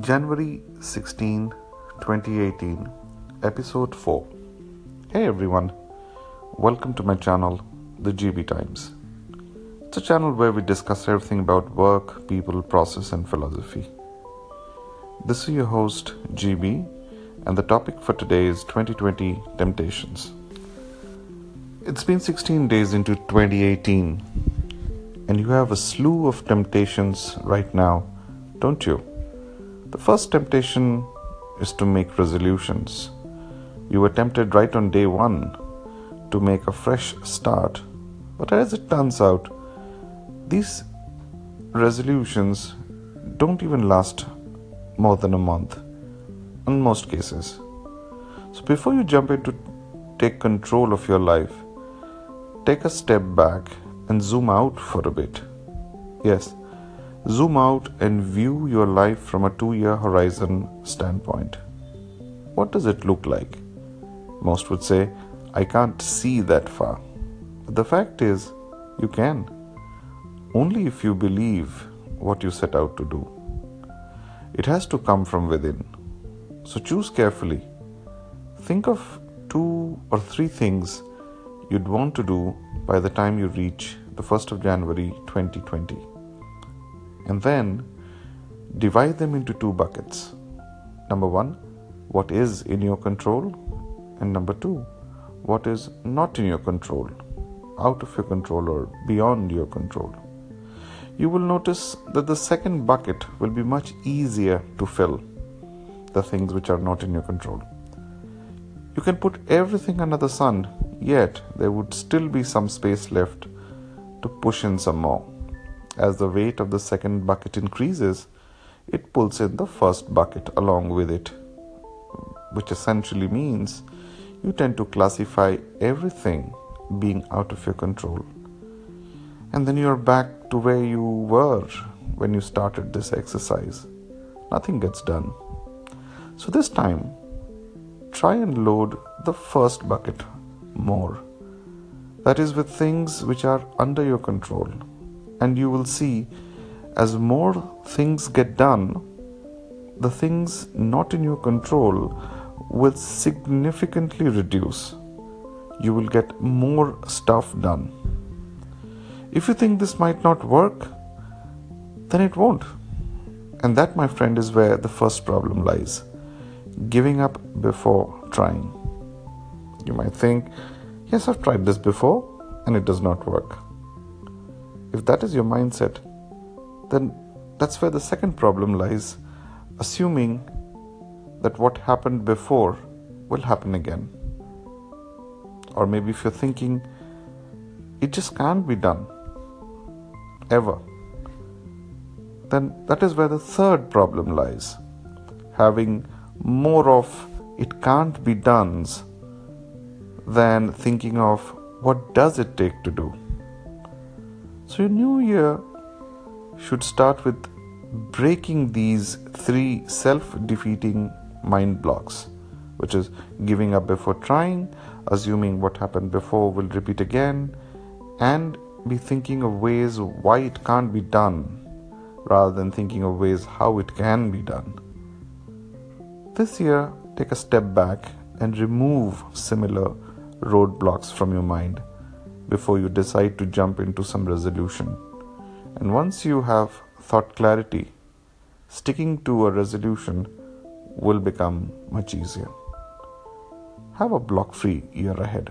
January 16, 2018, Episode 4. Hey everyone, welcome to my channel, The GB Times. It's a channel where we discuss everything about work, people, process, and philosophy. This is your host, GB, and the topic for today is 2020 Temptations. It's been 16 days into 2018, and you have a slew of temptations right now, don't you? The first temptation is to make resolutions. You were tempted right on day one to make a fresh start, but as it turns out, these resolutions don't even last more than a month in most cases. So before you jump in to take control of your life, take a step back and zoom out for a bit. Yes, zoom out and view your life from a two year horizon standpoint. What does it look like? Most would say, I can't see that far. But the fact is, you can. Only if you believe what you set out to do. It has to come from within. So choose carefully. Think of two or three things you'd want to do by the time you reach the 1st of January 2020. And then divide them into two buckets. Number one, what is in your control? And number two, what is not in your control, out of your control, or beyond your control. You will notice that the second bucket will be much easier to fill the things which are not in your control. You can put everything under the sun yet there would still be some space left to push in some more. As the weight of the second bucket increases, it pulls in the first bucket along with it, which essentially means you tend to classify everything being out of your control. And then you're back to where you were when you started this exercise. Nothing gets done. So this time, try and load the first bucket more. That is, with things which are under your control. And you will see as more things get done, the things not in your control will significantly reduce. You will get more stuff done. If you think this might not work, then it won't. And that, my friend, is where the first problem lies giving up before trying. You might think, yes, I've tried this before and it does not work. If that is your mindset, then that's where the second problem lies assuming that what happened before will happen again. Or maybe if you're thinking, it just can't be done ever, then that is where the third problem lies having more of it can't be done's than thinking of what does it take to do. So your new year should start with breaking these three self-defeating mind blocks, which is giving up before trying, assuming what happened before will repeat again, and be thinking of ways why it can't be done rather than thinking of ways how it can be done. This year, take a step back and remove similar roadblocks from your mind before you decide to jump into some resolution. And once you have thought clarity, sticking to a resolution will become much easier. Have a block free year ahead.